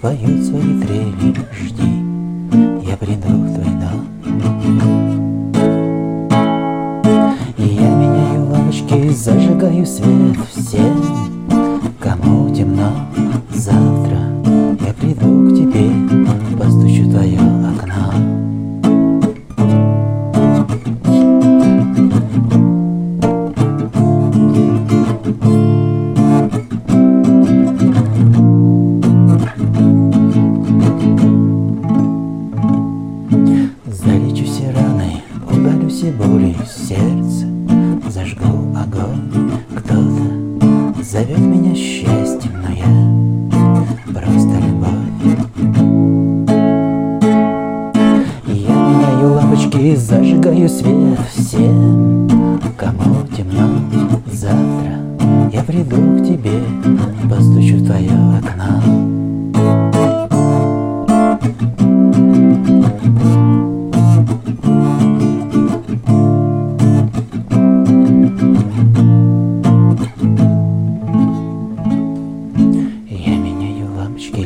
поют свои трели, жди, я приду в твой дом. И я меняю лампочки, зажигаю свет всем, кому темно. Завтра я приду к тебе. Все боли сердце, зажгу огонь. Кто-то зовет меня счастьем, но я просто любовь. Я меняю лампочки, зажигаю свет всем, кому темно завтра. Я приду к тебе, постучу в твое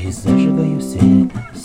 И зажигаю свет в